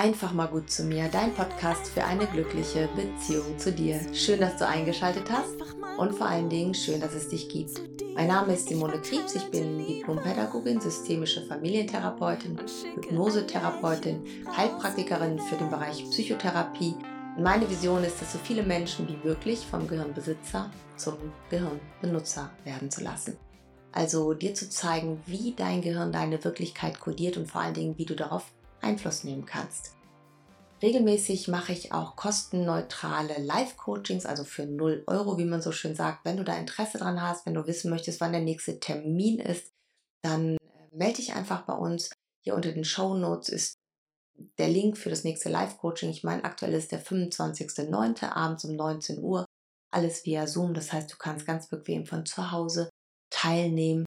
Einfach mal gut zu mir, dein Podcast für eine glückliche Beziehung zu dir. Schön, dass du eingeschaltet hast und vor allen Dingen schön, dass es dich gibt. Mein Name ist Simone Kriebs, ich bin Diplompädagogin, systemische Familientherapeutin, Hypnosetherapeutin, Heilpraktikerin für den Bereich Psychotherapie. Meine Vision ist es, so viele Menschen wie möglich vom Gehirnbesitzer zum Gehirnbenutzer werden zu lassen. Also dir zu zeigen, wie dein Gehirn deine Wirklichkeit kodiert und vor allen Dingen, wie du darauf Einfluss nehmen kannst. Regelmäßig mache ich auch kostenneutrale Live-Coachings, also für 0 Euro, wie man so schön sagt. Wenn du da Interesse dran hast, wenn du wissen möchtest, wann der nächste Termin ist, dann äh, melde dich einfach bei uns. Hier unter den Show Notes ist der Link für das nächste Live-Coaching. Ich meine, aktuell ist der 25.09. abends um 19 Uhr. Alles via Zoom. Das heißt, du kannst ganz bequem von zu Hause teilnehmen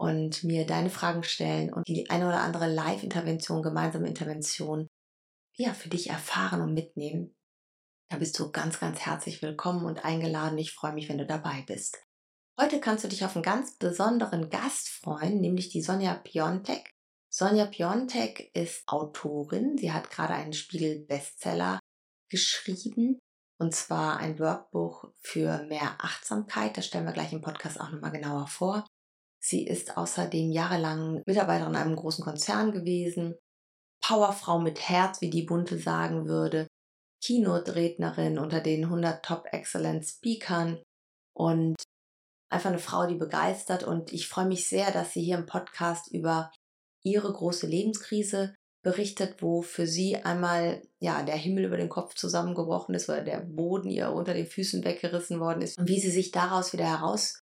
und mir deine Fragen stellen und die eine oder andere Live-Intervention, gemeinsame Intervention, ja, für dich erfahren und mitnehmen. Da bist du ganz, ganz herzlich willkommen und eingeladen. Ich freue mich, wenn du dabei bist. Heute kannst du dich auf einen ganz besonderen Gast freuen, nämlich die Sonja Piontek. Sonja Piontek ist Autorin. Sie hat gerade einen Spiegel-Bestseller geschrieben und zwar ein Workbuch für mehr Achtsamkeit. Das stellen wir gleich im Podcast auch nochmal genauer vor. Sie ist außerdem jahrelang Mitarbeiterin in einem großen Konzern gewesen, Powerfrau mit Herz, wie die Bunte sagen würde, Keynote-Rednerin unter den 100 Top Excellent Speakern und einfach eine Frau, die begeistert. Und ich freue mich sehr, dass sie hier im Podcast über ihre große Lebenskrise berichtet, wo für sie einmal ja der Himmel über den Kopf zusammengebrochen ist oder der Boden ihr unter den Füßen weggerissen worden ist. Und wie sie sich daraus wieder heraus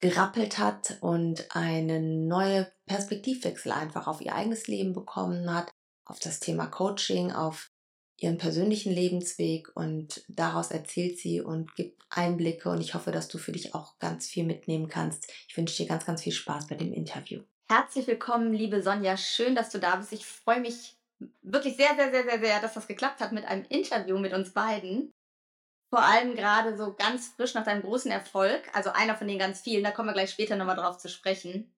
gerappelt hat und einen neuen Perspektivwechsel einfach auf ihr eigenes Leben bekommen hat, auf das Thema Coaching, auf ihren persönlichen Lebensweg und daraus erzählt sie und gibt Einblicke und ich hoffe, dass du für dich auch ganz viel mitnehmen kannst. Ich wünsche dir ganz, ganz viel Spaß bei dem Interview. Herzlich willkommen, liebe Sonja. Schön, dass du da bist. Ich freue mich wirklich sehr, sehr, sehr, sehr, sehr, dass das geklappt hat mit einem Interview mit uns beiden vor allem gerade so ganz frisch nach deinem großen Erfolg, also einer von den ganz vielen, da kommen wir gleich später nochmal drauf zu sprechen.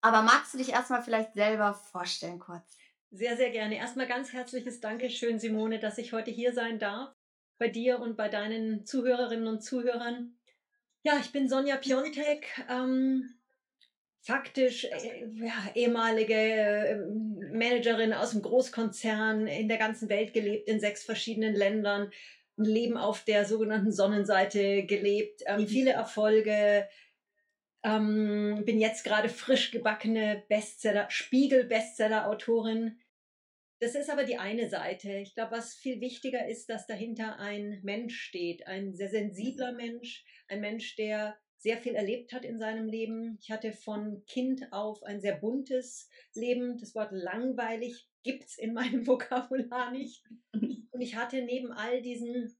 Aber magst du dich erstmal vielleicht selber vorstellen kurz? Sehr, sehr gerne. Erstmal ganz herzliches Dankeschön, Simone, dass ich heute hier sein darf, bei dir und bei deinen Zuhörerinnen und Zuhörern. Ja, ich bin Sonja Piontek, ähm, faktisch äh, ja, ehemalige äh, Managerin aus dem Großkonzern, in der ganzen Welt gelebt, in sechs verschiedenen Ländern, ein Leben auf der sogenannten Sonnenseite gelebt, ähm, mhm. viele Erfolge. Ähm, bin jetzt gerade frisch gebackene Bestseller, Spiegel-Bestseller-Autorin. Das ist aber die eine Seite. Ich glaube, was viel wichtiger ist, dass dahinter ein Mensch steht, ein sehr sensibler mhm. Mensch, ein Mensch, der sehr viel erlebt hat in seinem Leben. Ich hatte von Kind auf ein sehr buntes Leben. Das Wort langweilig gibt es in meinem Vokabular nicht. Und ich hatte neben all diesen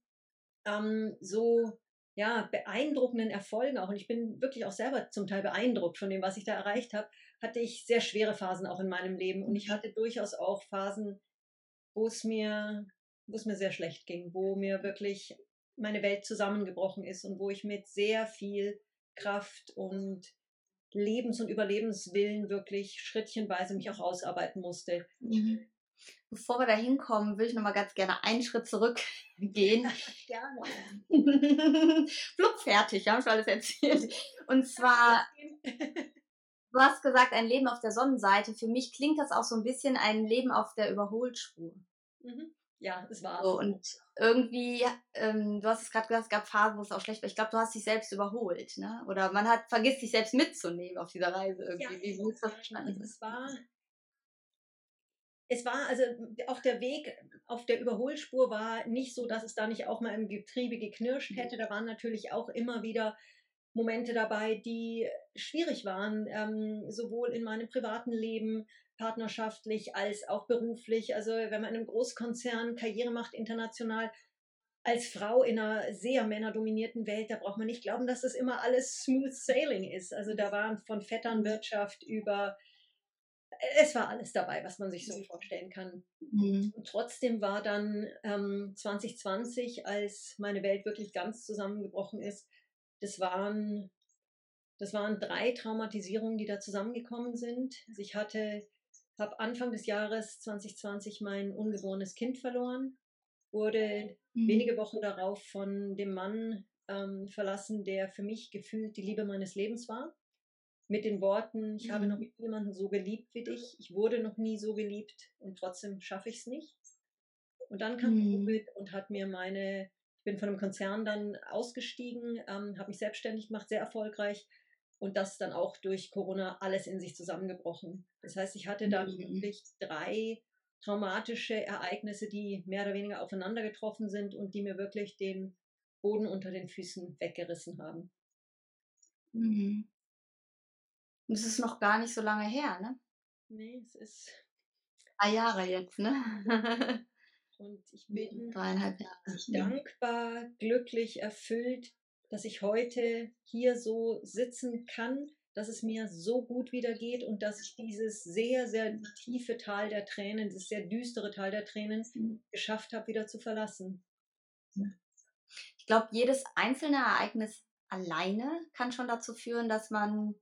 ähm, so ja, beeindruckenden Erfolgen auch, und ich bin wirklich auch selber zum Teil beeindruckt von dem, was ich da erreicht habe, hatte ich sehr schwere Phasen auch in meinem Leben. Und ich hatte durchaus auch Phasen, wo es mir, wo es mir sehr schlecht ging, wo mir wirklich meine Welt zusammengebrochen ist und wo ich mit sehr viel Kraft und Lebens- und Überlebenswillen wirklich schrittchenweise mich auch ausarbeiten musste. Mhm. Bevor wir da hinkommen, will ich noch mal ganz gerne einen Schritt zurückgehen. gerne. Flupp, fertig, wir haben schon alles erzählt. Und zwar, du hast gesagt, ein Leben auf der Sonnenseite. Für mich klingt das auch so ein bisschen ein Leben auf der Überholspur. Mhm. Ja, es war. So, und irgendwie, ähm, du hast es gerade gesagt, es gab Phasen, wo es auch schlecht war. Ich glaube, du hast dich selbst überholt, ne? Oder man hat vergisst, sich selbst mitzunehmen auf dieser Reise irgendwie. Ja, Wie muss das verstanden? Es war, es war also auch der Weg auf der Überholspur war nicht so, dass es da nicht auch mal im Getriebe geknirscht mhm. hätte. Da waren natürlich auch immer wieder Momente dabei, die schwierig waren, ähm, sowohl in meinem privaten Leben partnerschaftlich als auch beruflich. Also wenn man in einem Großkonzern Karriere macht international, als Frau in einer sehr männerdominierten Welt, da braucht man nicht glauben, dass das immer alles smooth sailing ist. Also da waren von Vetternwirtschaft über, es war alles dabei, was man sich so vorstellen kann. Mhm. Und trotzdem war dann ähm, 2020, als meine Welt wirklich ganz zusammengebrochen ist, das waren, das waren drei Traumatisierungen, die da zusammengekommen sind. Also ich hatte habe Anfang des Jahres 2020 mein ungeborenes Kind verloren, wurde mhm. wenige Wochen darauf von dem Mann ähm, verlassen, der für mich gefühlt die Liebe meines Lebens war. Mit den Worten, ich mhm. habe noch niemanden so geliebt wie dich, ich wurde noch nie so geliebt und trotzdem schaffe ich es nicht. Und dann kam mhm. Covid und hat mir meine, ich bin von einem Konzern dann ausgestiegen, ähm, habe mich selbstständig gemacht, sehr erfolgreich und das dann auch durch Corona alles in sich zusammengebrochen. Das heißt, ich hatte da mhm. wirklich drei traumatische Ereignisse, die mehr oder weniger aufeinander getroffen sind und die mir wirklich den Boden unter den Füßen weggerissen haben. Mhm. Und es ist noch gar nicht so lange her, ne? Nee, es ist. Drei Jahre jetzt, ne? Und ich bin Dreieinhalb Jahre. dankbar, glücklich, erfüllt, dass ich heute hier so sitzen kann, dass es mir so gut wieder geht und dass ich dieses sehr, sehr tiefe Tal der Tränen, das sehr düstere Tal der Tränen mhm. geschafft habe, wieder zu verlassen. Ich glaube, jedes einzelne Ereignis alleine kann schon dazu führen, dass man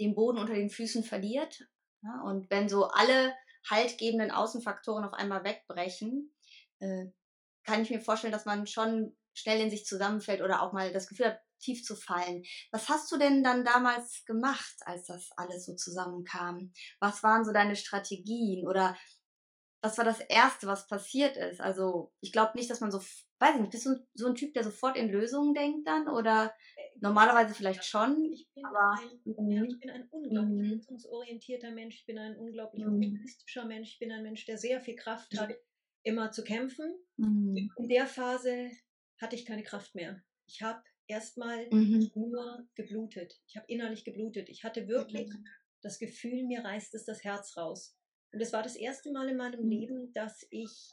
den Boden unter den Füßen verliert. Und wenn so alle haltgebenden Außenfaktoren auf einmal wegbrechen, äh, kann ich mir vorstellen, dass man schon schnell in sich zusammenfällt oder auch mal das Gefühl hat, tief zu fallen. Was hast du denn dann damals gemacht, als das alles so zusammenkam? Was waren so deine Strategien oder was war das Erste, was passiert ist? Also ich glaube nicht, dass man so, weiß ich nicht, bist du so ein Typ, der sofort in Lösungen denkt dann oder normalerweise vielleicht schon? Ich bin, aber, ein, ja, ich bin ein unglaublich mhm. lösungsorientierter Mensch, ich bin ein unglaublich mhm. optimistischer Mensch, ich bin ein Mensch, der sehr viel Kraft hat, immer zu kämpfen. Mhm. In der Phase hatte ich keine Kraft mehr. Ich habe erstmal mhm. nur geblutet. Ich habe innerlich geblutet. Ich hatte wirklich mhm. das Gefühl, mir reißt es das Herz raus. Und es war das erste Mal in meinem mhm. Leben, dass ich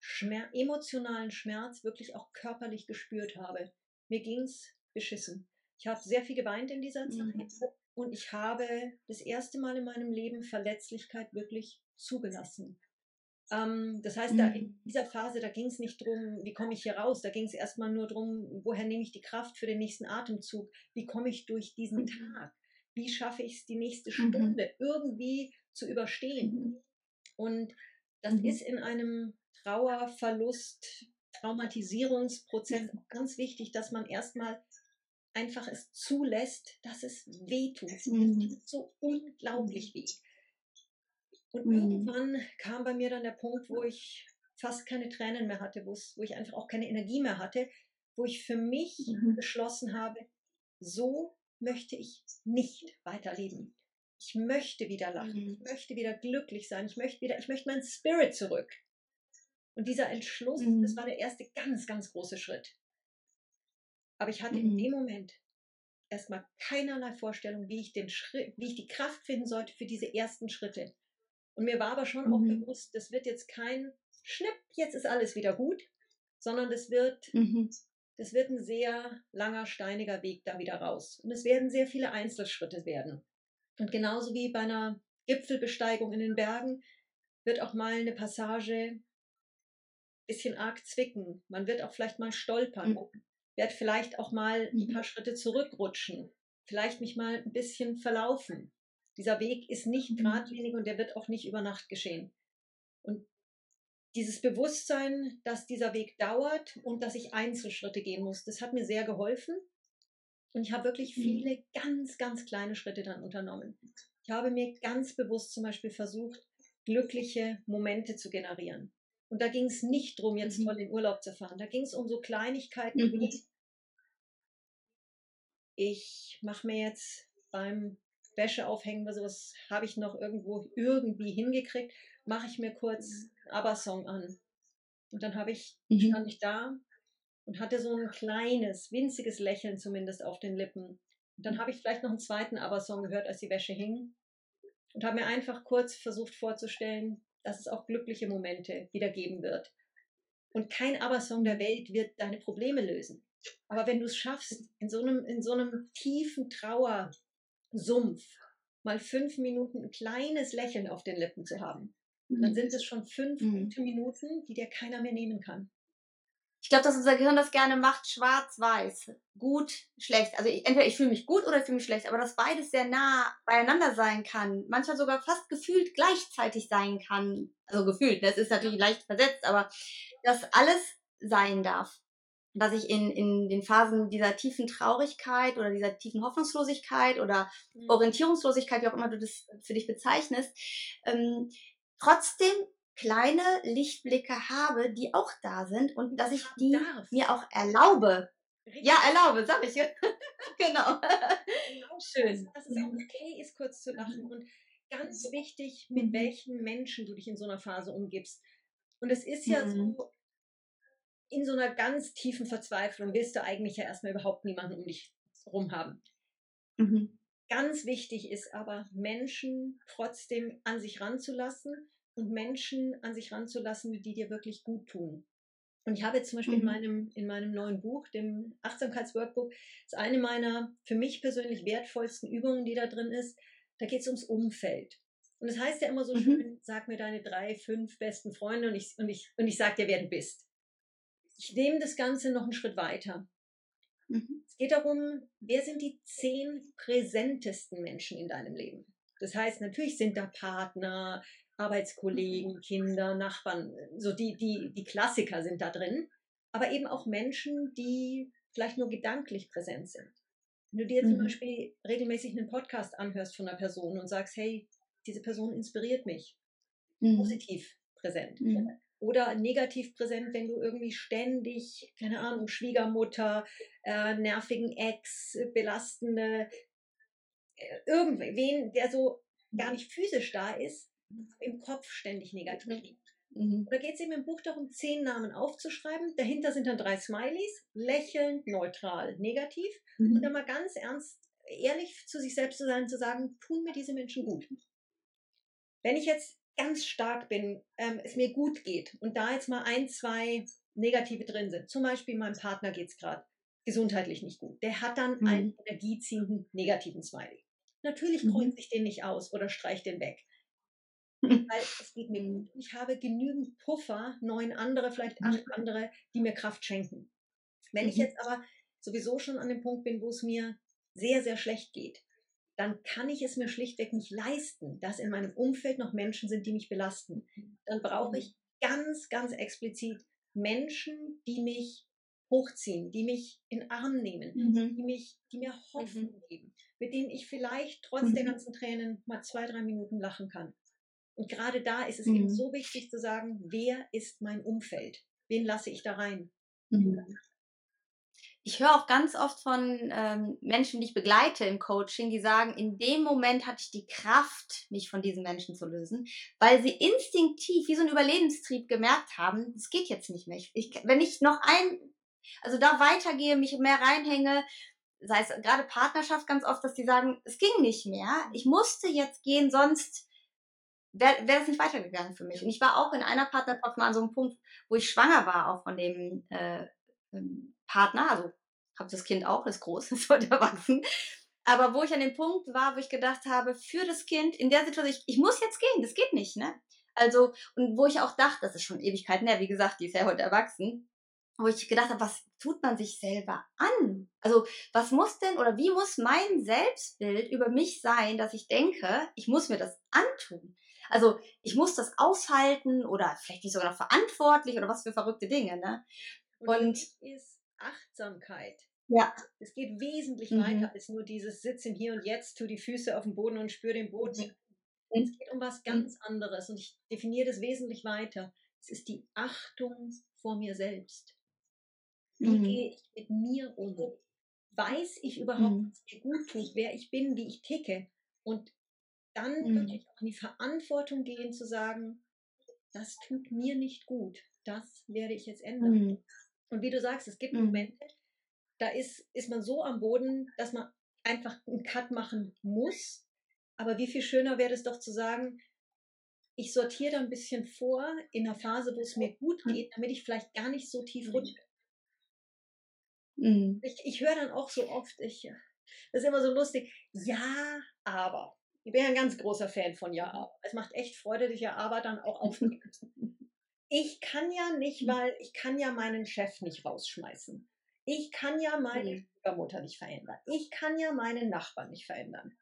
Schmer emotionalen Schmerz wirklich auch körperlich gespürt habe. Mir ging es beschissen. Ich habe sehr viel geweint in dieser Zeit mhm. und ich habe das erste Mal in meinem Leben Verletzlichkeit wirklich zugelassen. Ähm, das heißt, da in mhm. dieser Phase, da ging es nicht darum, wie komme ich hier raus, da ging es erstmal nur darum, woher nehme ich die Kraft für den nächsten Atemzug, wie komme ich durch diesen mhm. Tag, wie schaffe ich es, die nächste mhm. Stunde irgendwie zu überstehen. Und das ist in einem Trauerverlust, Traumatisierungsprozess ganz wichtig, dass man erstmal einfach es zulässt, dass es weh tut. Es tut so unglaublich weh. Und mhm. irgendwann kam bei mir dann der Punkt, wo ich fast keine Tränen mehr hatte, wo ich einfach auch keine Energie mehr hatte, wo ich für mich mhm. beschlossen habe, so möchte ich nicht weiterleben. Ich möchte wieder lachen, mhm. ich möchte wieder glücklich sein, ich möchte wieder, ich möchte meinen Spirit zurück. Und dieser Entschluss, das mhm. war der erste ganz, ganz große Schritt. Aber ich hatte in mhm. dem Moment erstmal keinerlei Vorstellung, wie ich den Schritt, wie ich die Kraft finden sollte für diese ersten Schritte. Und mir war aber schon mhm. auch bewusst, das wird jetzt kein Schnipp, jetzt ist alles wieder gut, sondern das wird, mhm. das wird ein sehr langer, steiniger Weg da wieder raus. Und es werden sehr viele Einzelschritte werden. Und genauso wie bei einer Gipfelbesteigung in den Bergen wird auch mal eine Passage bisschen arg zwicken. Man wird auch vielleicht mal stolpern, mhm. wird vielleicht auch mal ein mhm. paar Schritte zurückrutschen, vielleicht mich mal ein bisschen verlaufen. Dieser Weg ist nicht mhm. geradlinig und der wird auch nicht über Nacht geschehen. Und dieses Bewusstsein, dass dieser Weg dauert und dass ich Einzelschritte gehen muss, das hat mir sehr geholfen. Und ich habe wirklich mhm. viele ganz, ganz kleine Schritte dann unternommen. Ich habe mir ganz bewusst zum Beispiel versucht, glückliche Momente zu generieren. Und da ging es nicht darum, jetzt mhm. toll in Urlaub zu fahren. Da ging es um so Kleinigkeiten mhm. wie, ich mache mir jetzt beim Wäsche aufhängen oder sowas habe ich noch irgendwo irgendwie hingekriegt, mache ich mir kurz ABBA-Song an. Und dann habe ich, mhm. stand ich da und hatte so ein kleines, winziges Lächeln zumindest auf den Lippen. Und dann habe ich vielleicht noch einen zweiten ABBA-Song gehört, als die Wäsche hing. Und habe mir einfach kurz versucht vorzustellen, dass es auch glückliche Momente wieder geben wird. Und kein ABBA-Song der Welt wird deine Probleme lösen. Aber wenn du es schaffst, in so einem, in so einem tiefen Trauer, Sumpf mal fünf Minuten ein kleines Lächeln auf den Lippen zu haben, dann mhm. sind es schon fünf mhm. gute Minuten, die dir keiner mehr nehmen kann. ich glaube, dass unser Gehirn das gerne macht, schwarz-weiß, gut, schlecht. Also ich, entweder ich fühle mich gut oder ich fühle mich schlecht, aber dass beides sehr nah beieinander sein kann, manchmal sogar fast gefühlt gleichzeitig sein kann. Also gefühlt, das ist natürlich leicht versetzt, aber dass alles sein darf. Dass ich in, in den Phasen dieser tiefen Traurigkeit oder dieser tiefen Hoffnungslosigkeit oder mhm. Orientierungslosigkeit, wie auch immer du das für dich bezeichnest, ähm, trotzdem kleine Lichtblicke habe, die auch da sind und dass ich die darf. mir auch erlaube. Richtig. Ja, erlaube, sag ich. genau. genau. Schön. Dass es auch mhm. okay ist, kurz zu lachen. Mhm. Und ganz wichtig, mit mhm. welchen Menschen du dich in so einer Phase umgibst. Und es ist ja mhm. so, in so einer ganz tiefen Verzweiflung willst du eigentlich ja erstmal überhaupt niemanden um dich rum haben. Mhm. Ganz wichtig ist aber, Menschen trotzdem an sich ranzulassen und Menschen an sich ranzulassen, die dir wirklich gut tun. Und ich habe jetzt zum Beispiel mhm. in, meinem, in meinem neuen Buch, dem Achtsamkeitsworkbook, ist eine meiner für mich persönlich wertvollsten Übungen, die da drin ist. Da geht es ums Umfeld. Und es das heißt ja immer so mhm. schön, sag mir deine drei, fünf besten Freunde und ich, und ich, und ich sag dir, wer du bist. Ich nehme das Ganze noch einen Schritt weiter. Mhm. Es geht darum, wer sind die zehn präsentesten Menschen in deinem Leben? Das heißt, natürlich sind da Partner, Arbeitskollegen, Kinder, Nachbarn, so die, die, die Klassiker sind da drin, aber eben auch Menschen, die vielleicht nur gedanklich präsent sind. Wenn du dir mhm. zum Beispiel regelmäßig einen Podcast anhörst von einer Person und sagst, hey, diese Person inspiriert mich, mhm. positiv präsent. Mhm. Oder negativ präsent, wenn du irgendwie ständig, keine Ahnung, Schwiegermutter, äh, nervigen Ex, belastende, äh, irgendwen, der so gar nicht physisch da ist, im Kopf ständig negativ. Mhm. Da geht es eben im Buch darum, zehn Namen aufzuschreiben. Dahinter sind dann drei Smileys, lächelnd, neutral, negativ. Mhm. Und dann mal ganz ernst, ehrlich zu sich selbst zu sein, zu sagen, tun mir diese Menschen gut. Wenn ich jetzt ganz stark bin, ähm, es mir gut geht und da jetzt mal ein, zwei negative drin sind, zum Beispiel meinem Partner geht es gerade gesundheitlich nicht gut, der hat dann mhm. einen energieziehenden negativen Smiley. Natürlich mhm. kreuzt ich den nicht aus oder streicht den weg. Weil es geht mir gut. Ich habe genügend Puffer, neun andere, vielleicht acht andere, die mir Kraft schenken. Wenn ich mhm. jetzt aber sowieso schon an dem Punkt bin, wo es mir sehr, sehr schlecht geht, dann kann ich es mir schlichtweg nicht leisten, dass in meinem Umfeld noch Menschen sind, die mich belasten. Dann brauche mhm. ich ganz, ganz explizit Menschen, die mich hochziehen, die mich in Arm nehmen, mhm. die, mich, die mir Hoffnung mhm. geben, mit denen ich vielleicht trotz mhm. der ganzen Tränen mal zwei, drei Minuten lachen kann. Und gerade da ist es mhm. eben so wichtig zu sagen, wer ist mein Umfeld? Wen lasse ich da rein? Ich höre auch ganz oft von ähm, Menschen, die ich begleite im Coaching, die sagen, in dem Moment hatte ich die Kraft, mich von diesen Menschen zu lösen, weil sie instinktiv wie so ein Überlebenstrieb gemerkt haben, es geht jetzt nicht mehr. Ich, wenn ich noch ein, also da weitergehe, mich mehr reinhänge, sei es gerade Partnerschaft ganz oft, dass die sagen, es ging nicht mehr, ich musste jetzt gehen, sonst wäre wär das nicht weitergegangen für mich. Und ich war auch in einer Partnerschaft mal an so einem Punkt, wo ich schwanger war, auch von dem äh, ähm, Partner. Also habe das Kind auch, ist groß, ist heute erwachsen. Aber wo ich an dem Punkt war, wo ich gedacht habe, für das Kind in der Situation, ich, ich muss jetzt gehen, das geht nicht, ne? Also, und wo ich auch dachte, das ist schon Ewigkeiten her, wie gesagt, die ist ja heute erwachsen, wo ich gedacht habe, was tut man sich selber an? Also, was muss denn oder wie muss mein Selbstbild über mich sein, dass ich denke, ich muss mir das antun? Also ich muss das aushalten oder vielleicht nicht sogar noch verantwortlich oder was für verrückte Dinge. Ne? Und, und Achtsamkeit. Ja. Es geht wesentlich mhm. weiter als nur dieses Sitzen Hier und Jetzt, tu die Füße auf dem Boden und spür den Boden. Mhm. Es geht um was ganz anderes und ich definiere das wesentlich weiter. Es ist die Achtung vor mir selbst. Wie mhm. gehe ich mit mir um? Weiß ich überhaupt, mhm. was mir gut tut, wer ich bin, wie ich ticke? Und dann mhm. wirklich auch in die Verantwortung gehen, zu sagen, das tut mir nicht gut, das werde ich jetzt ändern. Und wie du sagst, es gibt mhm. Momente, da ist, ist man so am Boden, dass man einfach einen Cut machen muss. Aber wie viel schöner wäre es doch zu sagen, ich sortiere da ein bisschen vor in einer Phase, wo es mir gut mhm. geht, damit ich vielleicht gar nicht so tief mhm. rutsche. Mhm. Ich, ich höre dann auch so oft, ich, das ist immer so lustig, ja, aber. Ich bin ja ein ganz großer Fan von Ja, aber. Es macht echt Freude, dich Ja, aber dann auch aufzugeben. Ich kann ja nicht, Mhm. weil ich kann ja meinen Chef nicht rausschmeißen. Ich kann ja meine Mhm. Schwiegermutter nicht verändern. Ich kann ja meinen Nachbarn nicht verändern.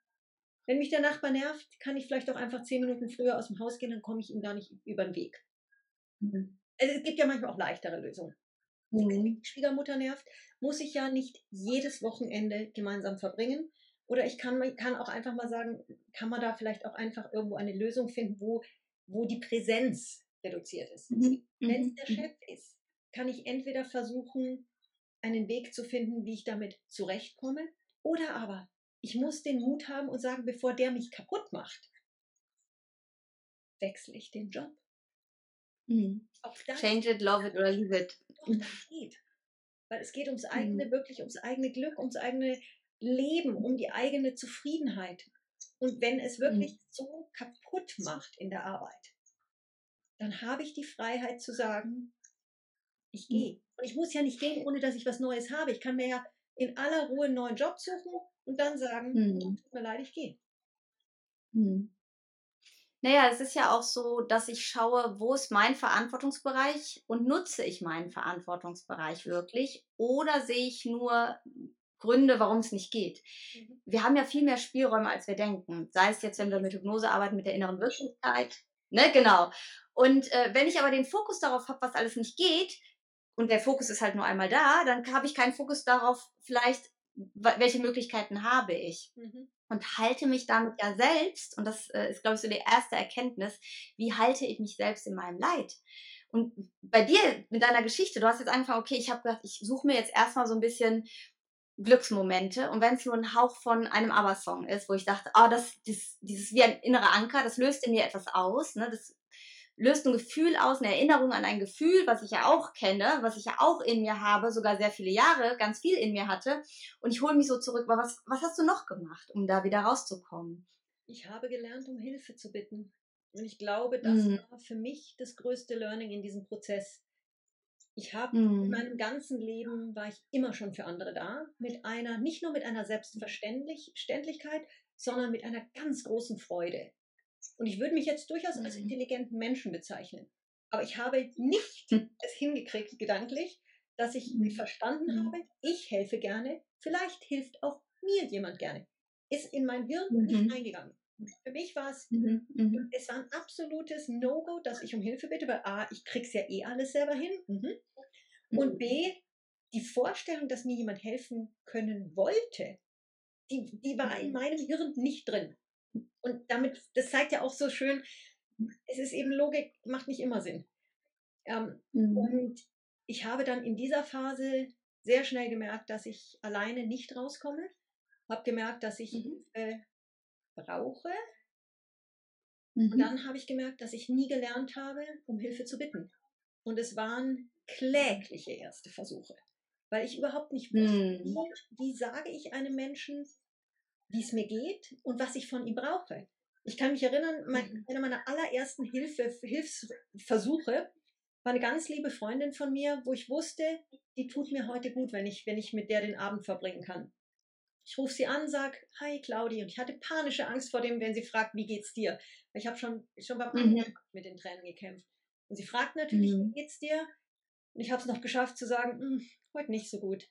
Wenn mich der Nachbar nervt, kann ich vielleicht auch einfach zehn Minuten früher aus dem Haus gehen, dann komme ich ihm gar nicht über den Weg. Mhm. Also es gibt ja manchmal auch leichtere Lösungen. Mhm. Die Schwiegermutter nervt, muss ich ja nicht jedes Wochenende gemeinsam verbringen. Oder ich kann, kann auch einfach mal sagen, kann man da vielleicht auch einfach irgendwo eine Lösung finden, wo, wo die Präsenz reduziert ist. Mhm. Wenn es Mhm. der Chef ist, kann ich entweder versuchen, einen Weg zu finden, wie ich damit zurechtkomme, oder aber ich muss den Mut haben und sagen, bevor der mich kaputt macht, wechsle ich den Job. Mhm. Change it, love it oder leave it. doch, das geht. Weil es geht ums eigene, wirklich ums eigene Glück, ums eigene Leben, um die eigene Zufriedenheit. Und wenn es wirklich so kaputt macht in der Arbeit, dann habe ich die Freiheit zu sagen, ich gehe. Und ich muss ja nicht gehen, ohne dass ich was Neues habe. Ich kann mir ja in aller Ruhe einen neuen Job suchen und dann sagen, Mhm. tut mir leid, ich gehe. Hm. Naja, es ist ja auch so, dass ich schaue, wo ist mein Verantwortungsbereich und nutze ich meinen Verantwortungsbereich wirklich oder sehe ich nur Gründe, warum es nicht geht. Mhm. Wir haben ja viel mehr Spielräume, als wir denken. Sei es jetzt, wenn wir mit Hypnose arbeiten, mit der inneren Wirklichkeit. Ne, genau. Und äh, wenn ich aber den Fokus darauf habe, was alles nicht geht, und der Fokus ist halt nur einmal da, dann habe ich keinen Fokus darauf, vielleicht, welche Möglichkeiten habe ich Mhm. und halte mich damit ja selbst, und das äh, ist, glaube ich, so die erste Erkenntnis, wie halte ich mich selbst in meinem Leid? Und bei dir, mit deiner Geschichte, du hast jetzt angefangen, okay, ich habe gedacht, ich suche mir jetzt erstmal so ein bisschen Glücksmomente und wenn es nur ein Hauch von einem ABBA-Song ist, wo ich dachte, ah, das, das, dieses wie ein innerer Anker, das löst in mir etwas aus, ne? das löst ein Gefühl aus, eine Erinnerung an ein Gefühl, was ich ja auch kenne, was ich ja auch in mir habe, sogar sehr viele Jahre, ganz viel in mir hatte und ich hole mich so zurück, aber was, was hast du noch gemacht, um da wieder rauszukommen? Ich habe gelernt, um Hilfe zu bitten. Und ich glaube, das Mhm. war für mich das größte Learning in diesem Prozess. Ich habe in Mhm. meinem ganzen Leben war ich immer schon für andere da, mit einer, nicht nur mit einer Selbstverständlichkeit, sondern mit einer ganz großen Freude. Und ich würde mich jetzt durchaus als Mhm. intelligenten Menschen bezeichnen. Aber ich habe nicht Hm. es hingekriegt, gedanklich, dass ich Mhm. verstanden Mhm. habe, ich helfe gerne, vielleicht hilft auch mir jemand gerne. Ist in mein Hirn Mhm. nicht eingegangen. Für mich war es Mhm. Mhm. es war ein absolutes No-Go, dass ich um Hilfe bitte, weil A, ich krieg's ja eh alles selber hin. Mhm. Und B, die Vorstellung, dass mir jemand helfen können wollte, die, die war in meinem Hirn nicht drin. Und damit, das zeigt ja auch so schön, es ist eben Logik, macht nicht immer Sinn. Ähm, Mhm. und ich habe dann in dieser Phase sehr schnell gemerkt, dass ich alleine nicht rauskomme. Habe gemerkt, dass ich Mhm. Hilfe brauche. Und Mhm. dann habe ich gemerkt, dass ich nie gelernt habe, um Hilfe zu bitten. Und es waren klägliche erste Versuche, weil ich überhaupt nicht wusste, wie, wie sage ich einem Menschen, wie es mir geht und was ich von ihm brauche. Ich kann mich erinnern, mein, Mhm. einer meiner allerersten Hilfe, Hilfsversuche war eine ganz liebe Freundin von mir, wo ich wusste, die tut mir heute gut, wenn ich, wenn ich mit der den Abend verbringen kann. Ich rufe sie an, sag, hi Claudi, und ich hatte panische Angst vor dem, wenn sie fragt, wie geht's dir? Weil Ich habe schon, schon beim Mhm. Anfang mit den Tränen gekämpft. Und sie fragt natürlich, Mhm. wie geht's dir? Und ich habe es noch geschafft zu sagen, "Hm, heute nicht so gut.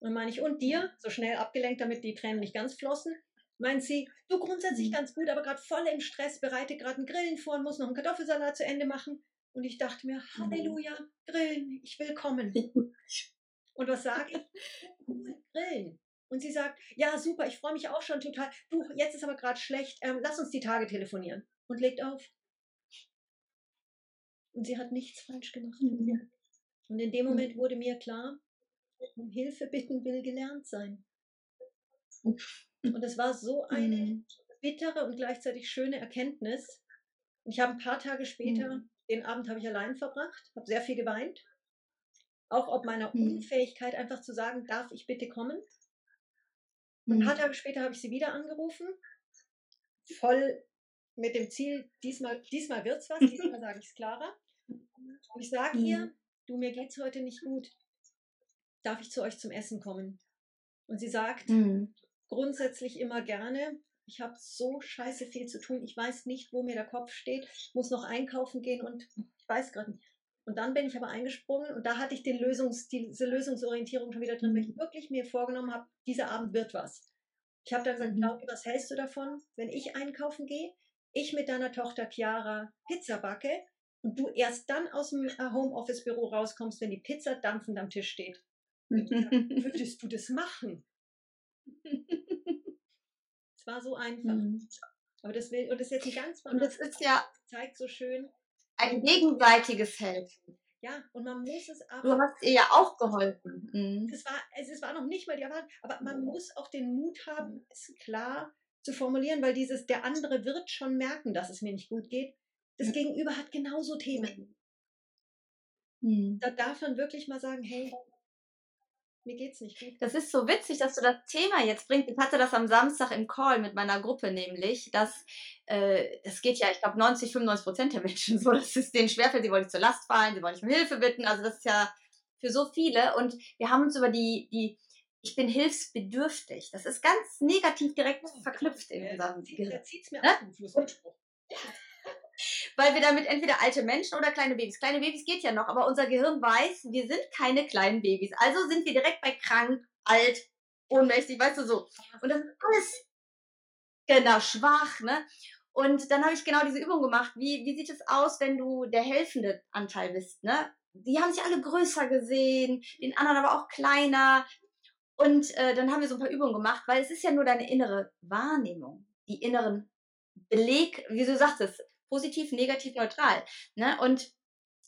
Und meine ich, und dir? So schnell abgelenkt, damit die Tränen nicht ganz flossen. Meint sie, du grundsätzlich Mhm. ganz gut, aber gerade voll im Stress, bereite gerade einen Grillen vor und muss noch einen Kartoffelsalat zu Ende machen. Und ich dachte mir, Mhm. Halleluja, Grillen, ich will kommen. Und was sage ich? Grillen. Und sie sagt, ja, super, ich freue mich auch schon total. Du, jetzt ist aber gerade schlecht, ähm, lass uns die Tage telefonieren. Und legt auf. Und sie hat nichts falsch gemacht. Mhm. Und in dem Moment wurde mir klar, um Hilfe bitten will gelernt sein. Und es war so eine Mhm. bittere und gleichzeitig schöne Erkenntnis. Und ich habe ein paar Tage später, Mhm. den Abend habe ich allein verbracht, habe sehr viel geweint. Auch ob meiner Mhm. Unfähigkeit, einfach zu sagen, darf ich bitte kommen? Ein paar Mhm. Tage später habe ich sie wieder angerufen, voll mit dem Ziel, diesmal, diesmal wird's was, diesmal sage ich es klarer. Und ich sage ihr, Mhm. du, mir geht's heute nicht gut. Darf ich zu euch zum Essen kommen? Und sie sagt Mhm. grundsätzlich immer gerne, ich habe so scheiße viel zu tun, ich weiß nicht, wo mir der Kopf steht, muss noch einkaufen gehen und ich weiß gerade nicht. Und dann bin ich aber eingesprungen und da hatte ich den Lösungs, diese Lösungsorientierung schon wieder drin, weil ich mhm. wirklich mir vorgenommen habe, dieser Abend wird was. Ich habe dann gesagt, mhm. Claudia, was hältst du davon, wenn ich einkaufen gehe, ich mit deiner Tochter Chiara Pizza backe und du erst dann aus dem äh, Homeoffice-Büro rauskommst, wenn die Pizza dampfend am Tisch steht. Würdest du das machen? Es war so einfach. Mhm. Aber das will, und das ist jetzt ein ganz Und das ist ja, zeigt so schön, ein gegenseitiges Helfen. Ja, und man muss es aber. Du hast ihr ja auch geholfen. Mhm. Es, war, es, es war noch nicht mal die Erwartung, aber man muss auch den Mut haben, es klar zu formulieren, weil dieses, der andere wird schon merken, dass es mir nicht gut geht. Das Gegenüber hat genauso Themen. Mhm. Da darf man wirklich mal sagen, hey, mir geht's nicht gut. Das ist so witzig, dass du das Thema jetzt bringst. Ich hatte das am Samstag im Call mit meiner Gruppe nämlich, dass äh, das geht ja, ich glaube 90, 95 Prozent der Menschen so, dass es denen schwerfällt, sie wollen nicht zur Last fallen, sie wollen nicht um Hilfe bitten. Also das ist ja für so viele. Und wir haben uns über die, die ich bin hilfsbedürftig. Das ist ganz negativ direkt verknüpft in unserem Gehirn. Da zieht's mir ne? auf weil wir damit entweder alte Menschen oder kleine Babys. Kleine Babys geht ja noch, aber unser Gehirn weiß, wir sind keine kleinen Babys. Also sind wir direkt bei krank, alt, ohnmächtig, weißt du so. Und das ist alles genau schwach, ne? Und dann habe ich genau diese Übung gemacht. Wie, wie sieht es aus, wenn du der helfende Anteil bist, ne? Die haben sich alle größer gesehen, den anderen aber auch kleiner. Und äh, dann haben wir so ein paar Übungen gemacht, weil es ist ja nur deine innere Wahrnehmung, die inneren Beleg, wie du sagtest, positiv, negativ, neutral. Ne? Und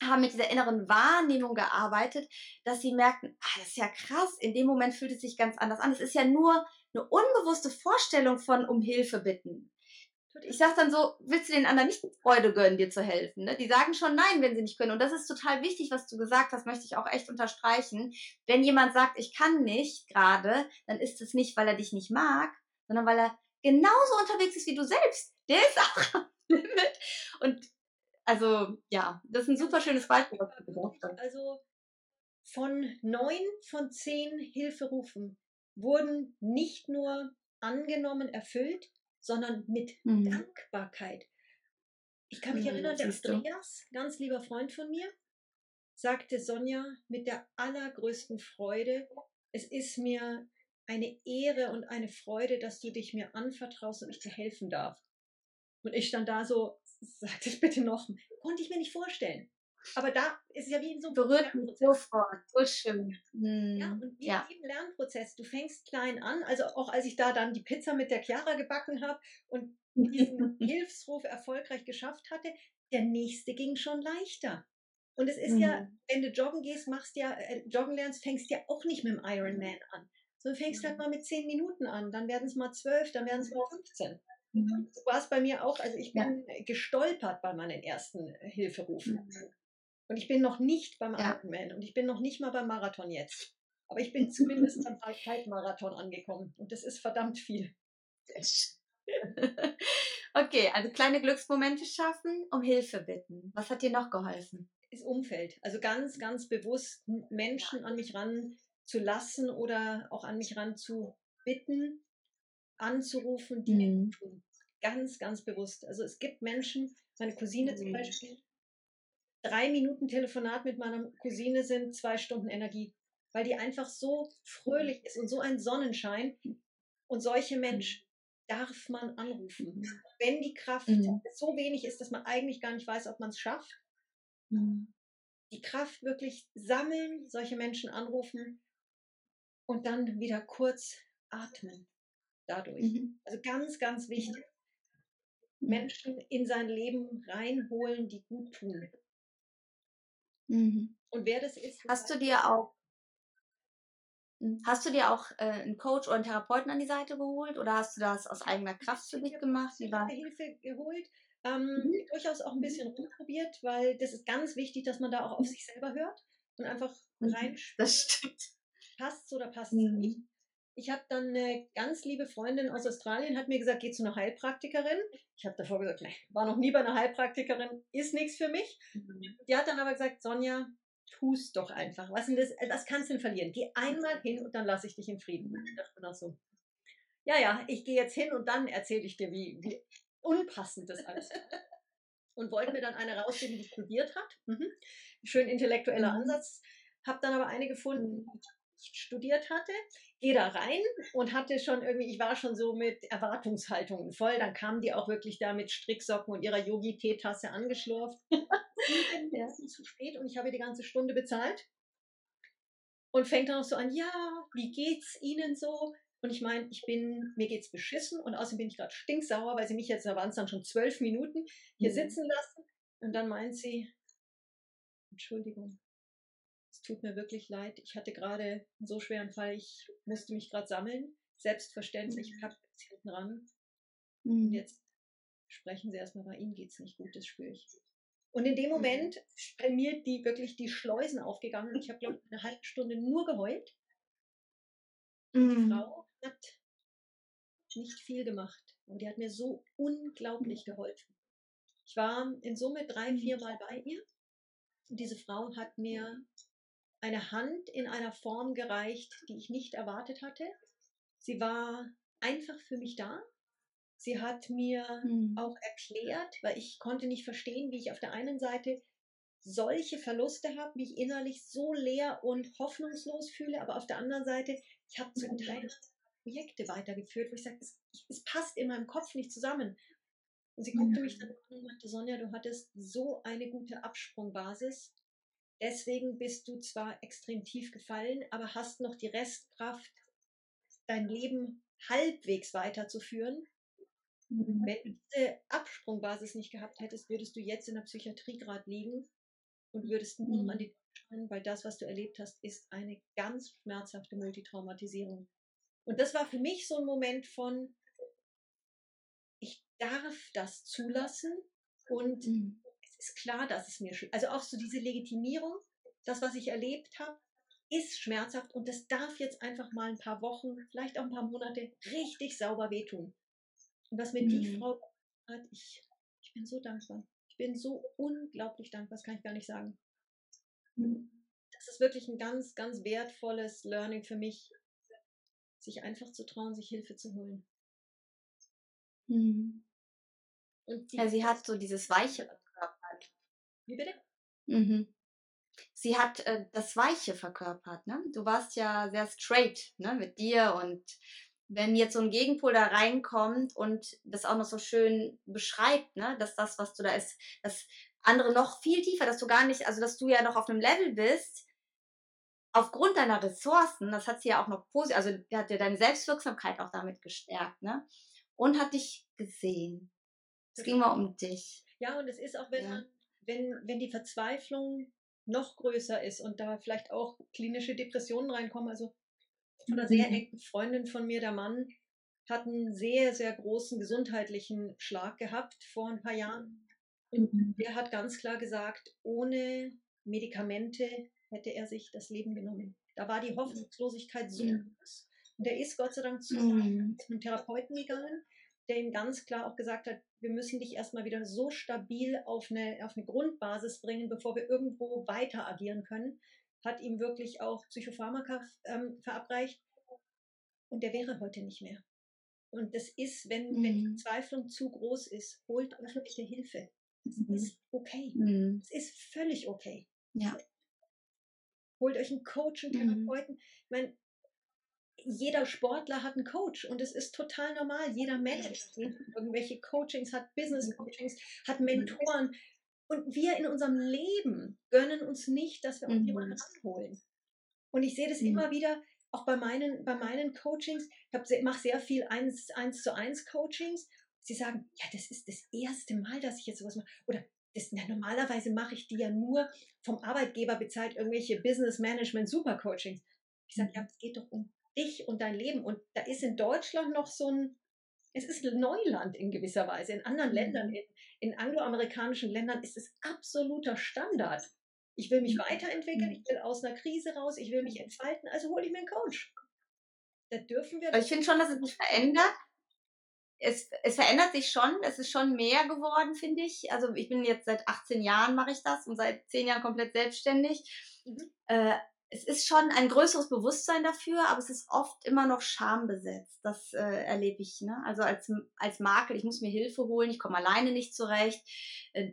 haben mit dieser inneren Wahrnehmung gearbeitet, dass sie merken, ah, das ist ja krass, in dem Moment fühlt es sich ganz anders an. Es ist ja nur eine unbewusste Vorstellung von um Hilfe bitten. Ich sage dann so, willst du den anderen nicht Freude gönnen, dir zu helfen? Ne? Die sagen schon nein, wenn sie nicht können. Und das ist total wichtig, was du gesagt hast, möchte ich auch echt unterstreichen. Wenn jemand sagt, ich kann nicht gerade, dann ist es nicht, weil er dich nicht mag, sondern weil er genauso unterwegs ist wie du selbst. Der ist auch Limit. Und also, ja, das ist ein super schönes Beispiel, was du gebracht hast. Also, von neun von zehn Hilferufen wurden nicht nur angenommen, erfüllt, sondern mit mhm. Dankbarkeit. Ich kann mich mhm, erinnern, der Andreas, ganz lieber Freund von mir, sagte Sonja mit der allergrößten Freude, es ist mir eine Ehre und eine Freude, dass du dich mir anvertraust und ich dir helfen darf. Und ich stand da so, sag das bitte noch, konnte ich mir nicht vorstellen. Aber da ist es ja wie in so einem Berührt mich sofort, so schön. Hm. Ja, und wie ja. im Lernprozess. Du fängst klein an, also auch als ich da dann die Pizza mit der Chiara gebacken habe und diesen Hilfsruf erfolgreich geschafft hatte, der nächste ging schon leichter. Und es ist mhm. ja, wenn du joggen gehst, machst ja, äh, joggen lernst, fängst ja auch nicht mit dem Ironman an. Sondern fängst halt mhm. halt mal mit zehn Minuten an, dann werden es mal zwölf, dann werden es mal 15. Mhm. So war es bei mir auch. Also ich bin ja. gestolpert bei meinen ersten Hilferufen. Mhm. Und ich bin noch nicht beim ja. Ironman und ich bin noch nicht mal beim Marathon jetzt. Aber ich bin zumindest beim Halbmarathon angekommen und das ist verdammt viel. okay, also kleine Glücksmomente schaffen, um Hilfe bitten. Was hat dir noch geholfen? Das Umfeld. Also ganz, ganz bewusst Menschen an mich ran zu lassen oder auch an mich ran zu bitten, anzurufen, die mhm. tun. Ganz, ganz bewusst. Also es gibt Menschen, meine Cousine mhm. zum Beispiel, drei Minuten Telefonat mit meiner Cousine sind zwei Stunden Energie, weil die einfach so fröhlich ist und so ein Sonnenschein. Und solche. Menschen darf man anrufen. Wenn die Kraft mhm. so wenig ist, dass man eigentlich gar nicht weiß, ob man es schafft, mhm. die Kraft wirklich sammeln, solche Menschen anrufen und dann wieder kurz atmen dadurch. Mhm. Also ganz, ganz wichtig. Mhm. Menschen in sein Leben reinholen, die gut tun. Mhm. Und wer das ist. Hast du dir auch hm, Hast du dir auch äh, einen Coach oder einen Therapeuten an die Seite geholt oder hast du das aus eigener Kraft für dich gemacht? Ich habe Hilfe geholt, ähm, mhm. durchaus auch ein bisschen rumprobiert, weil das ist ganz wichtig, dass man da auch auf sich selber hört und einfach mhm. reinspürt. Das stimmt. Passt es oder passt es mhm. nicht? Ich habe dann eine ganz liebe Freundin aus Australien, hat mir gesagt, geh zu einer Heilpraktikerin. Ich habe davor gesagt, nee, war noch nie bei einer Heilpraktikerin, ist nichts für mich. Mhm. Die hat dann aber gesagt, Sonja, tu's doch einfach. Was, denn das, was kannst du denn verlieren? Geh einmal hin und dann lasse ich dich in Frieden. Ich dachte mir so. ja, ja, ich gehe jetzt hin und dann erzähle ich dir, wie, wie unpassend das alles ist. Und wollte mir dann eine rausgeben, die studiert hat. Mhm. Schön intellektueller mhm. Ansatz. Habe dann aber eine gefunden, nicht studiert hatte. Gehe da rein und hatte schon irgendwie, ich war schon so mit Erwartungshaltungen voll. Dann kamen die auch wirklich da mit Stricksocken und ihrer Yogi-Teetasse angeschlurft. ja. zu spät und ich habe die ganze Stunde bezahlt. Und fängt dann auch so an, ja, wie geht's Ihnen so? Und ich meine, ich bin, mir geht's beschissen und außerdem bin ich gerade stinksauer, weil sie mich jetzt, da waren es dann schon zwölf Minuten, hier mhm. sitzen lassen. Und dann meint sie, Entschuldigung, tut mir wirklich leid. Ich hatte gerade einen so schweren Fall, ich musste mich gerade sammeln. Selbstverständlich, mhm. packt jetzt hinten ran. Mhm. Und jetzt sprechen Sie erstmal, bei Ihnen geht's nicht gut, das spüre ich. Und in dem mhm. Moment ist bei mir die wirklich die Schleusen aufgegangen. Ich habe, glaube ich, eine halbe Stunde nur geheult. Mhm. Die Frau hat nicht viel gemacht, aber die hat mir so unglaublich geholfen. Ich war in Summe drei, vier Mal bei ihr und diese Frau hat mir eine Hand in einer Form gereicht, die ich nicht erwartet hatte. Sie war einfach für mich da. Sie hat mir mhm. auch erklärt, weil ich konnte nicht verstehen, wie ich auf der einen Seite solche Verluste habe, mich innerlich so leer und hoffnungslos fühle, aber auf der anderen Seite, ich habe zum Teil Projekte weitergeführt, wo ich sage, es, es, passt in meinem Kopf nicht zusammen. Und sie guckte mich dann an und meinte, Sonja, du hattest so eine gute Absprungbasis. Deswegen bist du zwar extrem tief gefallen, aber hast noch die Restkraft, dein Leben halbwegs weiterzuführen. Mhm. Wenn du diese Absprungbasis nicht gehabt hättest, würdest du jetzt in der Psychiatrie gerade liegen und würdest nur mhm. an die schreien, weil das, was du erlebt hast, ist eine ganz schmerzhafte Multitraumatisierung. Und das war für mich so ein Moment von, ich darf das zulassen und mhm. Ist klar, dass es mir, also auch so diese Legitimierung, das, was ich erlebt habe, ist schmerzhaft und das darf jetzt einfach mal ein paar Wochen, vielleicht auch ein paar Monate richtig sauber wehtun. Und was mir mhm. die Frau hat, ich, ich bin so dankbar. Ich bin so unglaublich dankbar, das kann ich gar nicht sagen. Mhm. Das ist wirklich ein ganz, ganz wertvolles Learning für mich, sich einfach zu trauen, sich Hilfe zu holen. Mhm. ja, sie hat so dieses Weiche verkörpert. Wie bitte? Mhm. Sie hat äh, das Weiche verkörpert. Ne? Du warst ja sehr straight ne, mit dir und wenn jetzt so ein Gegenpol da reinkommt und das auch noch so schön beschreibt, ne, dass das, was du da ist, das andere noch viel tiefer, dass du gar nicht, also dass du ja noch auf einem Level bist, aufgrund deiner Ressourcen, das hat sie ja auch noch positiv, also hat dir deine Selbstwirksamkeit auch damit gestärkt, ne? Und hat dich gesehen. Es ging mal um dich. Ja, und es ist auch, wenn ja. man, wenn, wenn die Verzweiflung noch größer ist und da vielleicht auch klinische Depressionen reinkommen, also von einer sehr mhm. engen Freundin von mir, der Mann, hat einen sehr, sehr großen gesundheitlichen Schlag gehabt vor ein paar Jahren. Und mhm. der hat ganz klar gesagt, ohne Medikamente hätte er sich das Leben genommen. Da war die Hoffnungslosigkeit so groß. Und er ist Gott sei Dank zu mhm. einem Therapeuten gegangen, der ihm ganz klar auch gesagt hat, wir müssen dich erstmal wieder so stabil auf eine, auf eine Grundbasis bringen, bevor wir irgendwo weiter agieren können. Hat ihm wirklich auch Psychopharmaka ähm, verabreicht. Und der wäre heute nicht mehr. Und das ist, wenn, mhm. wenn die mhm. Verzweiflung zu groß ist, holt öffentliche Hilfe. Das mhm. ist okay. Mhm. Es ist völlig okay. Ja. Holt euch einen Coach, einen mhm. Therapeuten. Ich meine, jeder Sportler hat einen Coach und es ist total normal. Jeder Mensch hat irgendwelche Coachings, hat Business Coachings, hat Mentoren. Und wir in unserem Leben gönnen uns nicht, dass wir uns mhm. jemanden ranholen. Und ich sehe das mhm. immer wieder, auch bei meinen, bei meinen Coachings. Ich mache sehr viel eins, eins zu eins Coachings. Sie sagen, ja, das ist das erste Mal, dass ich jetzt sowas mache. Oder das, na, normalerweise mache ich die ja nur vom Arbeitgeber bezahlt, irgendwelche Business Management Super Coachings. Ich sage, ja, es geht doch um dich und dein Leben. Und da ist in Deutschland noch so ein, es ist Neuland in gewisser Weise. In anderen mhm. Ländern, in, in angloamerikanischen Ländern ist es absoluter Standard. Ich will mich mhm. weiterentwickeln, ich will aus einer Krise raus, ich will mich entfalten, also hole ich mir einen Coach. Da dürfen wir. Ich finde schon, dass es sich verändert es, es verändert sich schon, es ist schon mehr geworden, finde ich. Also ich bin jetzt seit 18 Jahren mache ich das und seit 10 Jahren komplett selbstständig. Mhm. Äh, es ist schon ein größeres Bewusstsein dafür, aber es ist oft immer noch schambesetzt. Das äh, erlebe ich. Ne? Also als, als Makel, ich muss mir Hilfe holen, ich komme alleine nicht zurecht. Äh,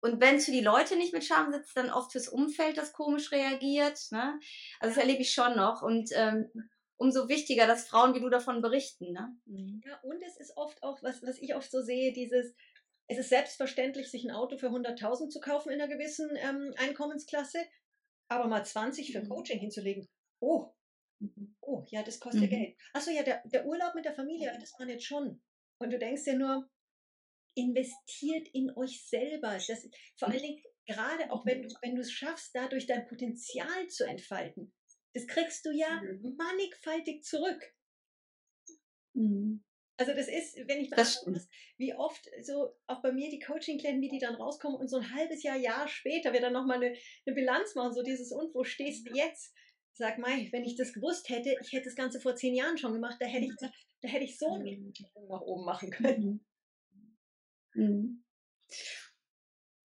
und wenn es für die Leute nicht mit Scham sitzt, dann oft fürs Umfeld, das komisch reagiert. Ne? Also das erlebe ich schon noch. Und ähm, umso wichtiger, dass Frauen wie du davon berichten. Ne? Mhm. Ja, und es ist oft auch, was, was ich oft so sehe, dieses, es ist selbstverständlich, sich ein Auto für 100.000 zu kaufen in einer gewissen ähm, Einkommensklasse, aber mal 20 für mhm. Coaching hinzulegen, oh, mhm. oh, ja, das kostet mhm. Geld. Achso, ja, der, der Urlaub mit der Familie, das war jetzt schon. Und du denkst dir nur, investiert in euch selber. Das, vor allen Dingen, gerade auch wenn, wenn du es schaffst, dadurch dein Potenzial zu entfalten, das kriegst du ja mhm. mannigfaltig zurück. Mhm. Also das ist, wenn ich mal muss, wie oft so auch bei mir die Coaching-Klienten, wie die dann rauskommen und so ein halbes Jahr, Jahr später wir dann nochmal eine, eine Bilanz machen, so dieses und wo stehst du jetzt? Sag mal, wenn ich das gewusst hätte, ich hätte das Ganze vor zehn Jahren schon gemacht, da hätte ich, da hätte ich so einen nach oben machen können. Mhm. mhm.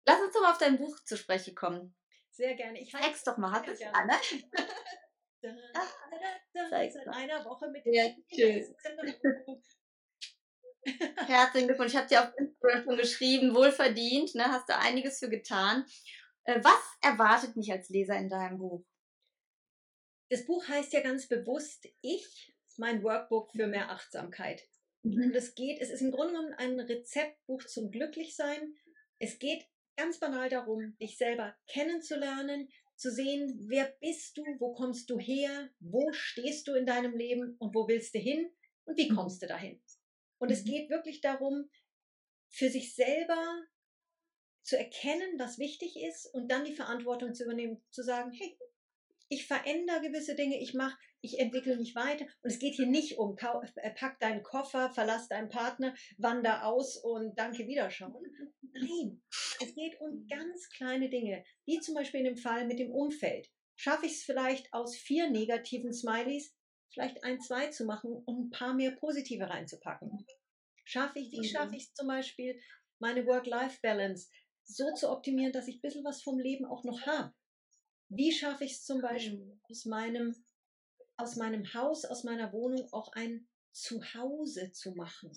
Lass uns doch mal auf dein Buch zu sprechen kommen. Sehr gerne. Ich Zeig's doch mal, hat es Anne? Seit einer Woche mit ja, schön. Herzlichen Glückwunsch. Ich habe dir auf Instagram schon geschrieben, wohlverdient, ne? hast du einiges für getan. Äh, was erwartet mich als Leser in deinem Buch? Das Buch heißt ja ganz bewusst Ich, mein Workbook für mehr Achtsamkeit. Mhm. Und es geht, es ist im Grunde genommen ein Rezeptbuch zum Glücklichsein. Es geht ganz banal darum, dich selber kennenzulernen, zu sehen, wer bist du, wo kommst du her, wo stehst du in deinem Leben und wo willst du hin und wie mhm. kommst du dahin. Und es mhm. geht wirklich darum, für sich selber zu erkennen, was wichtig ist und dann die Verantwortung zu übernehmen, zu sagen, hey, ich verändere gewisse Dinge, ich mache, ich entwickle mich weiter. Und es geht hier nicht um, äh, pack deinen Koffer, verlass deinen Partner, wander aus und danke Wiederschauen. Nein, es geht um ganz kleine Dinge, wie zum Beispiel in dem Fall mit dem Umfeld. Schaffe ich es vielleicht aus vier negativen Smileys, vielleicht ein, zwei zu machen und ein paar mehr positive reinzupacken? Schaffe ich, wie schaffe mhm. ich es zum Beispiel, meine Work-Life-Balance so zu optimieren, dass ich ein bisschen was vom Leben auch noch habe? Wie schaffe ich es zum Beispiel mhm. aus meinem, aus meinem Haus, aus meiner Wohnung auch ein Zuhause zu machen?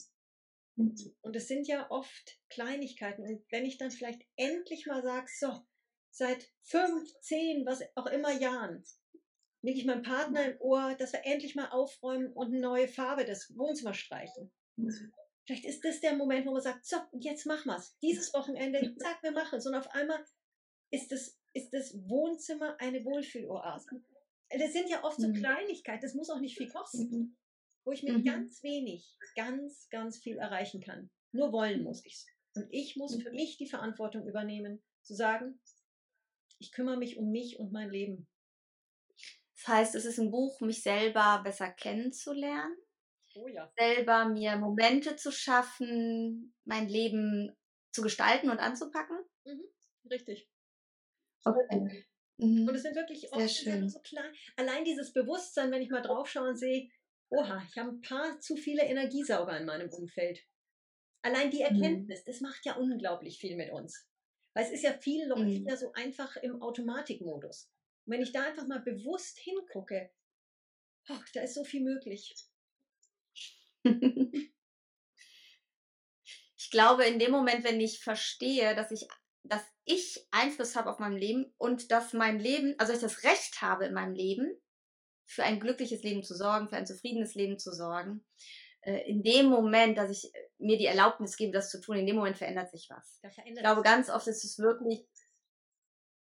Mhm. Und es sind ja oft Kleinigkeiten. Und wenn ich dann vielleicht endlich mal sage, so, seit fünf, zehn, was auch immer Jahren, lege ich meinem Partner im Ohr, dass wir endlich mal aufräumen und eine neue Farbe des Wohnzimmers streichen. Mhm. Vielleicht ist das der Moment, wo man sagt, so, jetzt machen wir es. Dieses Wochenende, zack, wir machen es. Und auf einmal ist es ist das Wohnzimmer eine Wohlfühloase. Das sind ja oft so mhm. Kleinigkeiten, das muss auch nicht viel kosten, mhm. wo ich mit ganz wenig ganz, ganz viel erreichen kann. Nur wollen muss ich es. Und ich muss für mich die Verantwortung übernehmen, zu sagen, ich kümmere mich um mich und mein Leben. Das heißt, es ist ein Buch, mich selber besser kennenzulernen. Oh ja. Selber mir Momente zu schaffen, mein Leben zu gestalten und anzupacken. Mhm. Richtig. Okay. Mhm. Und es sind wirklich oft so klein. Allein dieses Bewusstsein, wenn ich mal drauf schaue und sehe, oha, ich habe ein paar zu viele Energiesauger in meinem Umfeld. Allein die mhm. Erkenntnis, mhm. das macht ja unglaublich viel mit uns. Weil es ist ja viel läuft mhm. ja so einfach im Automatikmodus. Und wenn ich da einfach mal bewusst hingucke, oh, da ist so viel möglich. ich glaube, in dem Moment, wenn ich verstehe, dass ich dass ich Einfluss habe auf mein Leben und dass mein Leben, also ich das Recht habe in meinem Leben, für ein glückliches Leben zu sorgen, für ein zufriedenes Leben zu sorgen. Äh, in dem Moment, dass ich mir die Erlaubnis gebe, das zu tun, in dem Moment verändert sich was. Verändert ich glaube, ganz oft ist es wirklich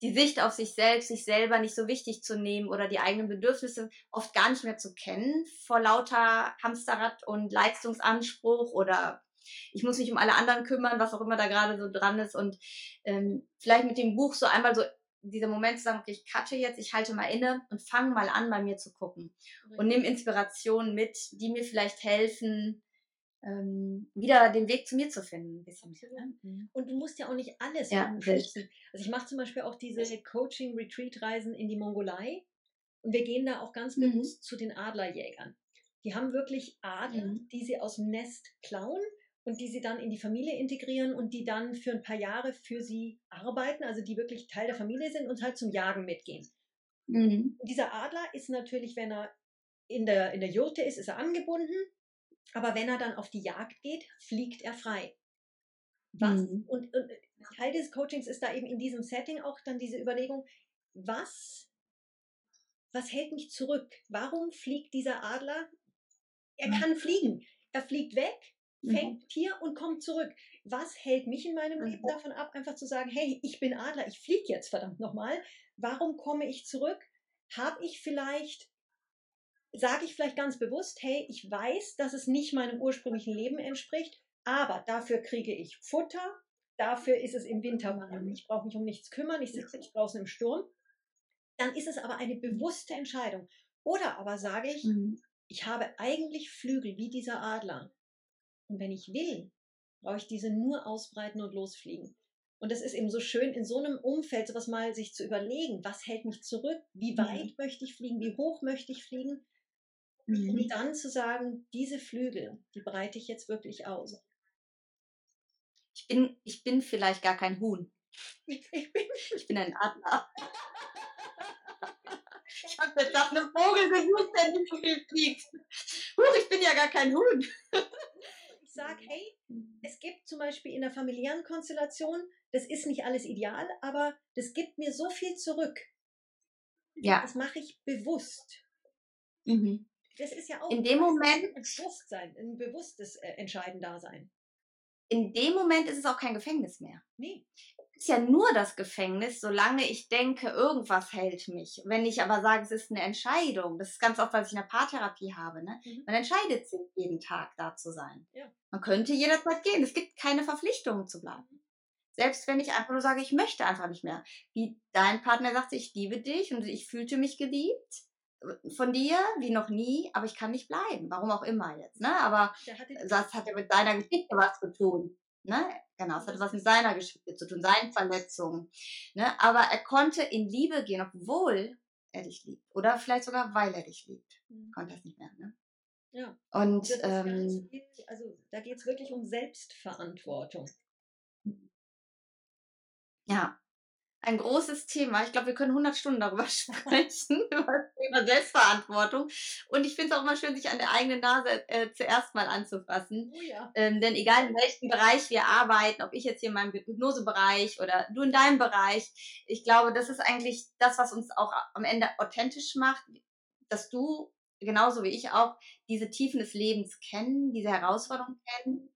die Sicht auf sich selbst, sich selber nicht so wichtig zu nehmen oder die eigenen Bedürfnisse oft gar nicht mehr zu kennen vor lauter Hamsterrad und Leistungsanspruch oder ich muss mich um alle anderen kümmern, was auch immer da gerade so dran ist. Und ähm, vielleicht mit dem Buch so einmal so dieser Moment zu sagen, okay, ich cutte jetzt, ich halte mal inne und fange mal an, bei mir zu gucken. Und nehme Inspirationen mit, die mir vielleicht helfen, ähm, wieder den Weg zu mir zu finden. Bisschen. Ne? Mhm. Und du musst ja auch nicht alles ja. Also ich mache zum Beispiel auch diese Coaching-Retreat-Reisen in die Mongolei. Und wir gehen da auch ganz mhm. bewusst zu den Adlerjägern. Die haben wirklich Adler, mhm. die sie aus dem Nest klauen und die sie dann in die Familie integrieren und die dann für ein paar Jahre für sie arbeiten, also die wirklich Teil der Familie sind und halt zum Jagen mitgehen. Mhm. Dieser Adler ist natürlich, wenn er in der, in der Jurte ist, ist er angebunden, aber wenn er dann auf die Jagd geht, fliegt er frei. Was? Mhm. Und, und Teil des Coachings ist da eben in diesem Setting auch dann diese Überlegung, was, was hält mich zurück? Warum fliegt dieser Adler? Er mhm. kann fliegen. Er fliegt weg, fängt mhm. Tier und kommt zurück. Was hält mich in meinem Leben mhm. davon ab, einfach zu sagen, hey, ich bin Adler, ich fliege jetzt verdammt nochmal. Warum komme ich zurück? Habe ich vielleicht, sage ich vielleicht ganz bewusst, hey, ich weiß, dass es nicht meinem ursprünglichen Leben entspricht, aber dafür kriege ich Futter, dafür ist es im Winter warm, ich brauche mich um nichts kümmern, ich sitze nicht draußen im Sturm. Dann ist es aber eine bewusste Entscheidung. Oder aber sage ich, mhm. ich habe eigentlich Flügel wie dieser Adler. Und wenn ich will, brauche ich diese nur ausbreiten und losfliegen. Und das ist eben so schön, in so einem Umfeld sowas mal sich zu überlegen, was hält mich zurück, wie weit mhm. möchte ich fliegen, wie hoch möchte ich fliegen. Mhm. Und dann zu sagen, diese Flügel, die breite ich jetzt wirklich aus. Ich bin, ich bin vielleicht gar kein Huhn. Ich bin, ich bin ein Adler. Ich habe jetzt nach einem Vogel gesucht, der nicht so viel fliegt. Huch, ich bin ja gar kein Huhn. Ich sage, hey, es gibt zum Beispiel in der familiären Konstellation, das ist nicht alles ideal, aber das gibt mir so viel zurück. Ja. Das mache ich bewusst. Mhm. Das ist ja auch in dem Moment ein Bewusstsein, ein bewusstes äh, Entscheiden da sein in dem Moment ist es auch kein Gefängnis mehr. Nee. Es ist ja nur das Gefängnis, solange ich denke, irgendwas hält mich. Wenn ich aber sage, es ist eine Entscheidung, das ist ganz oft, was ich in der Paartherapie habe, ne? Mhm. man entscheidet sich jeden Tag da zu sein. Ja. Man könnte jederzeit gehen. Es gibt keine Verpflichtung zu bleiben. Mhm. Selbst wenn ich einfach nur sage, ich möchte einfach nicht mehr. Wie dein Partner sagte, ich liebe dich und ich fühlte mich geliebt von dir wie noch nie, aber ich kann nicht bleiben. Warum auch immer jetzt, ne? Aber das hat ja mit deiner Geschichte was zu tun. Ne? Genau, es hat was mit seiner Geschichte zu tun, seinen Verletzungen. Ne? Aber er konnte in Liebe gehen, obwohl er dich liebt. Oder vielleicht sogar, weil er dich liebt. Mhm. Konnte er es nicht mehr. Ne? Ja. Und ähm, viel, also da geht es wirklich um Selbstverantwortung. Ja, ein großes Thema. Ich glaube, wir können 100 Stunden darüber sprechen, über das Thema Selbstverantwortung. Und ich finde es auch immer schön, sich an der eigenen Nase äh, zuerst mal anzufassen. Oh ja. ähm, denn egal in welchem Bereich wir arbeiten, ob ich jetzt hier in meinem Hypnosebereich oder du in deinem Bereich, ich glaube, das ist eigentlich das, was uns auch am Ende authentisch macht, dass du genauso wie ich auch diese Tiefen des Lebens kennen, diese Herausforderungen kennen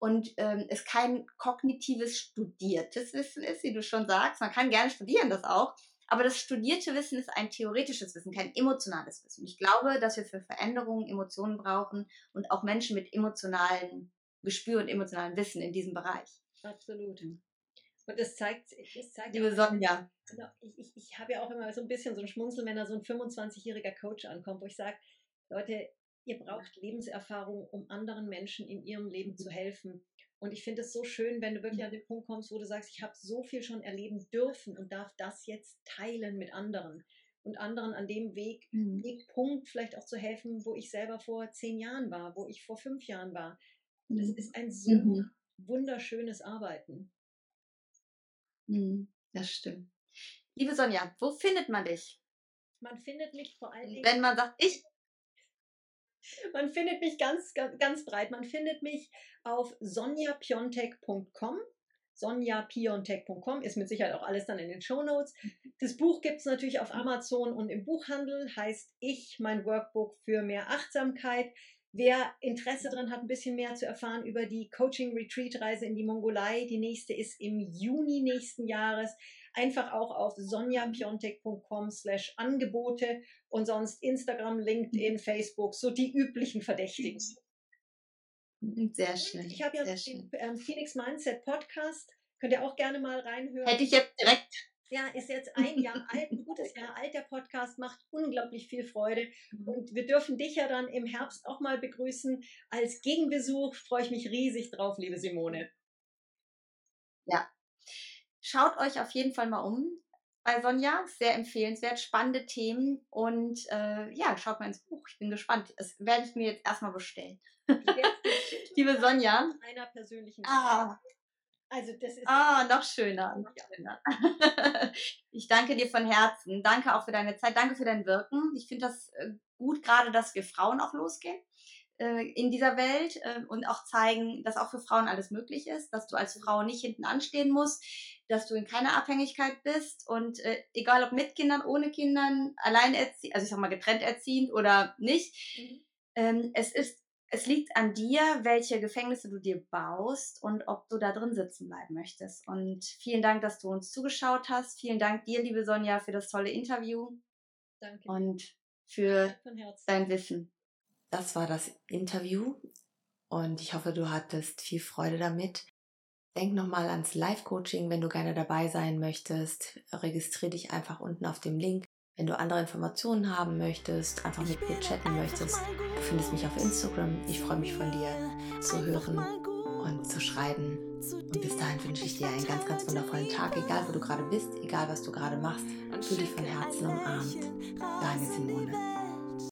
und ähm, es kein kognitives studiertes Wissen ist, wie du schon sagst. Man kann gerne studieren, das auch. Aber das studierte Wissen ist ein theoretisches Wissen, kein emotionales Wissen. Ich glaube, dass wir für Veränderungen Emotionen brauchen und auch Menschen mit emotionalen Gespür und emotionalen Wissen in diesem Bereich. Absolut. Und das zeigt, das zeigt Liebe Sonja. Genau, ich, ich, ich habe ja auch immer so ein bisschen so ein Schmunzeln, wenn da so ein 25-jähriger Coach ankommt, wo ich sage, Leute, ihr braucht Lebenserfahrung, um anderen Menschen in ihrem Leben zu helfen. Und ich finde es so schön, wenn du wirklich an den Punkt kommst, wo du sagst, ich habe so viel schon erleben dürfen und darf das jetzt teilen mit anderen und anderen an dem Weg, mhm. Wegpunkt vielleicht auch zu helfen, wo ich selber vor zehn Jahren war, wo ich vor fünf Jahren war. Und es mhm. ist ein so mhm. wunderschönes Arbeiten. Mhm. Das stimmt. Liebe Sonja, wo findet man dich? Man findet mich vor allen Dingen. Wenn man sagt, ich man findet mich ganz, ganz, ganz breit. Man findet mich auf sonjapiontek.com. Sonjapiontech.com ist mit Sicherheit auch alles dann in den Show Notes. Das Buch gibt es natürlich auf Amazon und im Buchhandel, heißt Ich, mein Workbook für mehr Achtsamkeit. Wer Interesse daran hat, ein bisschen mehr zu erfahren über die Coaching-Retreat-Reise in die Mongolei, die nächste ist im Juni nächsten Jahres einfach auch auf sonjapiontek.com slash Angebote und sonst Instagram, LinkedIn, Facebook, so die üblichen Verdächtigen. Sehr schön. Ich habe ja den ähm, Phoenix Mindset Podcast, könnt ihr auch gerne mal reinhören. Hätte ich jetzt direkt ja, ist jetzt ein Jahr alt, ein gutes Jahr alt. Der Podcast macht unglaublich viel Freude. Mhm. Und wir dürfen dich ja dann im Herbst auch mal begrüßen. Als Gegenbesuch freue ich mich riesig drauf, liebe Simone. Schaut euch auf jeden Fall mal um bei Sonja. Sehr empfehlenswert, spannende Themen. Und äh, ja, schaut mal ins Buch. Ich bin gespannt. Das werde ich mir jetzt erstmal bestellen. Liebe Sonja. Einer persönlichen ah, Also das ist. Ah, noch schöner. Noch schöner. ich danke dir von Herzen. Danke auch für deine Zeit. Danke für dein Wirken. Ich finde das äh, gut, gerade, dass wir Frauen auch losgehen äh, in dieser Welt äh, und auch zeigen, dass auch für Frauen alles möglich ist, dass du als Frau nicht hinten anstehen musst, dass du in keiner Abhängigkeit bist und äh, egal ob mit Kindern, ohne Kindern, allein erziehend, also ich sag mal getrennt erziehend oder nicht, mhm. ähm, es ist es liegt an dir, welche Gefängnisse du dir baust und ob du da drin sitzen bleiben möchtest. Und vielen Dank, dass du uns zugeschaut hast. Vielen Dank dir, liebe Sonja, für das tolle Interview. Danke. Und für dein Wissen. Das war das Interview und ich hoffe, du hattest viel Freude damit. Denk nochmal ans Live-Coaching, wenn du gerne dabei sein möchtest. Registriere dich einfach unten auf dem Link. Wenn du andere Informationen haben möchtest, einfach mit mir chatten möchtest, du findest mich auf Instagram. Ich freue mich von dir zu hören und zu schreiben. Und bis dahin wünsche ich dir einen ganz, ganz wundervollen Tag, egal wo du gerade bist, egal was du gerade machst. Fühl dich von Herzen umarmt. Deine Simone.